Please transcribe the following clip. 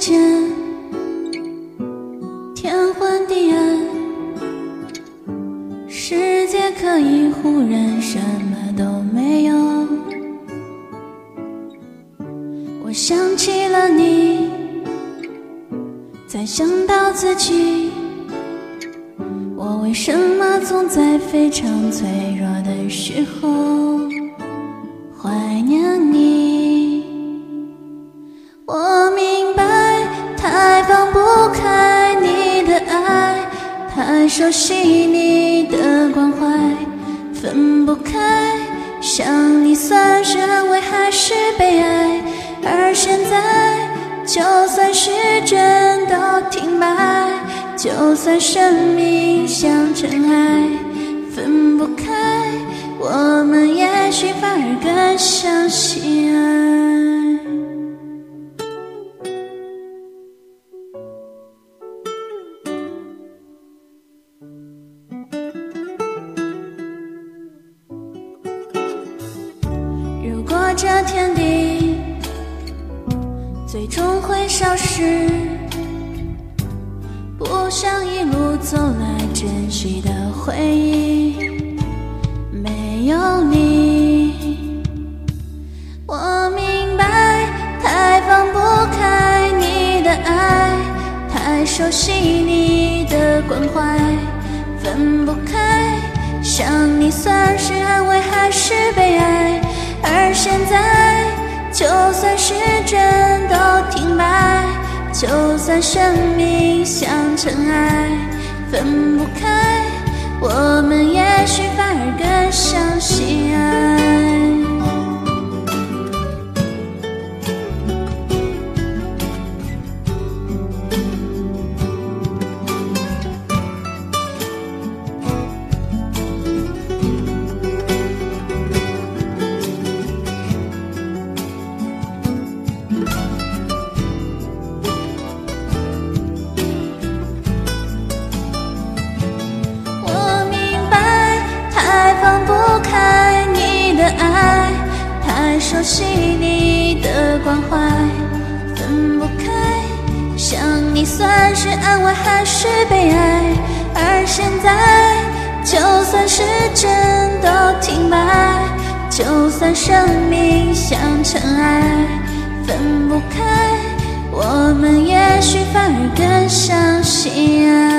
间，天昏地暗，世界可以忽然什么都没有。我想起了你，再想到自己，我为什么总在非常脆弱的时候怀念你？太熟悉你的关怀，分不开。想你算是安慰还是悲哀？而现在，就算时针都停摆，就算生命像尘埃，分不开，我们也许反而更相信爱。这天地最终会消失，不想一路走来珍惜的回忆，没有你，我明白，太放不开你的爱，太熟悉你的关怀，分不开。想你算算时针都停摆，就算生命像尘埃，熟悉你的关怀，分不开。想你算是安慰还是悲哀？而现在，就算时针都停摆，就算生命像尘埃，分不开，我们也许反而更相信爱。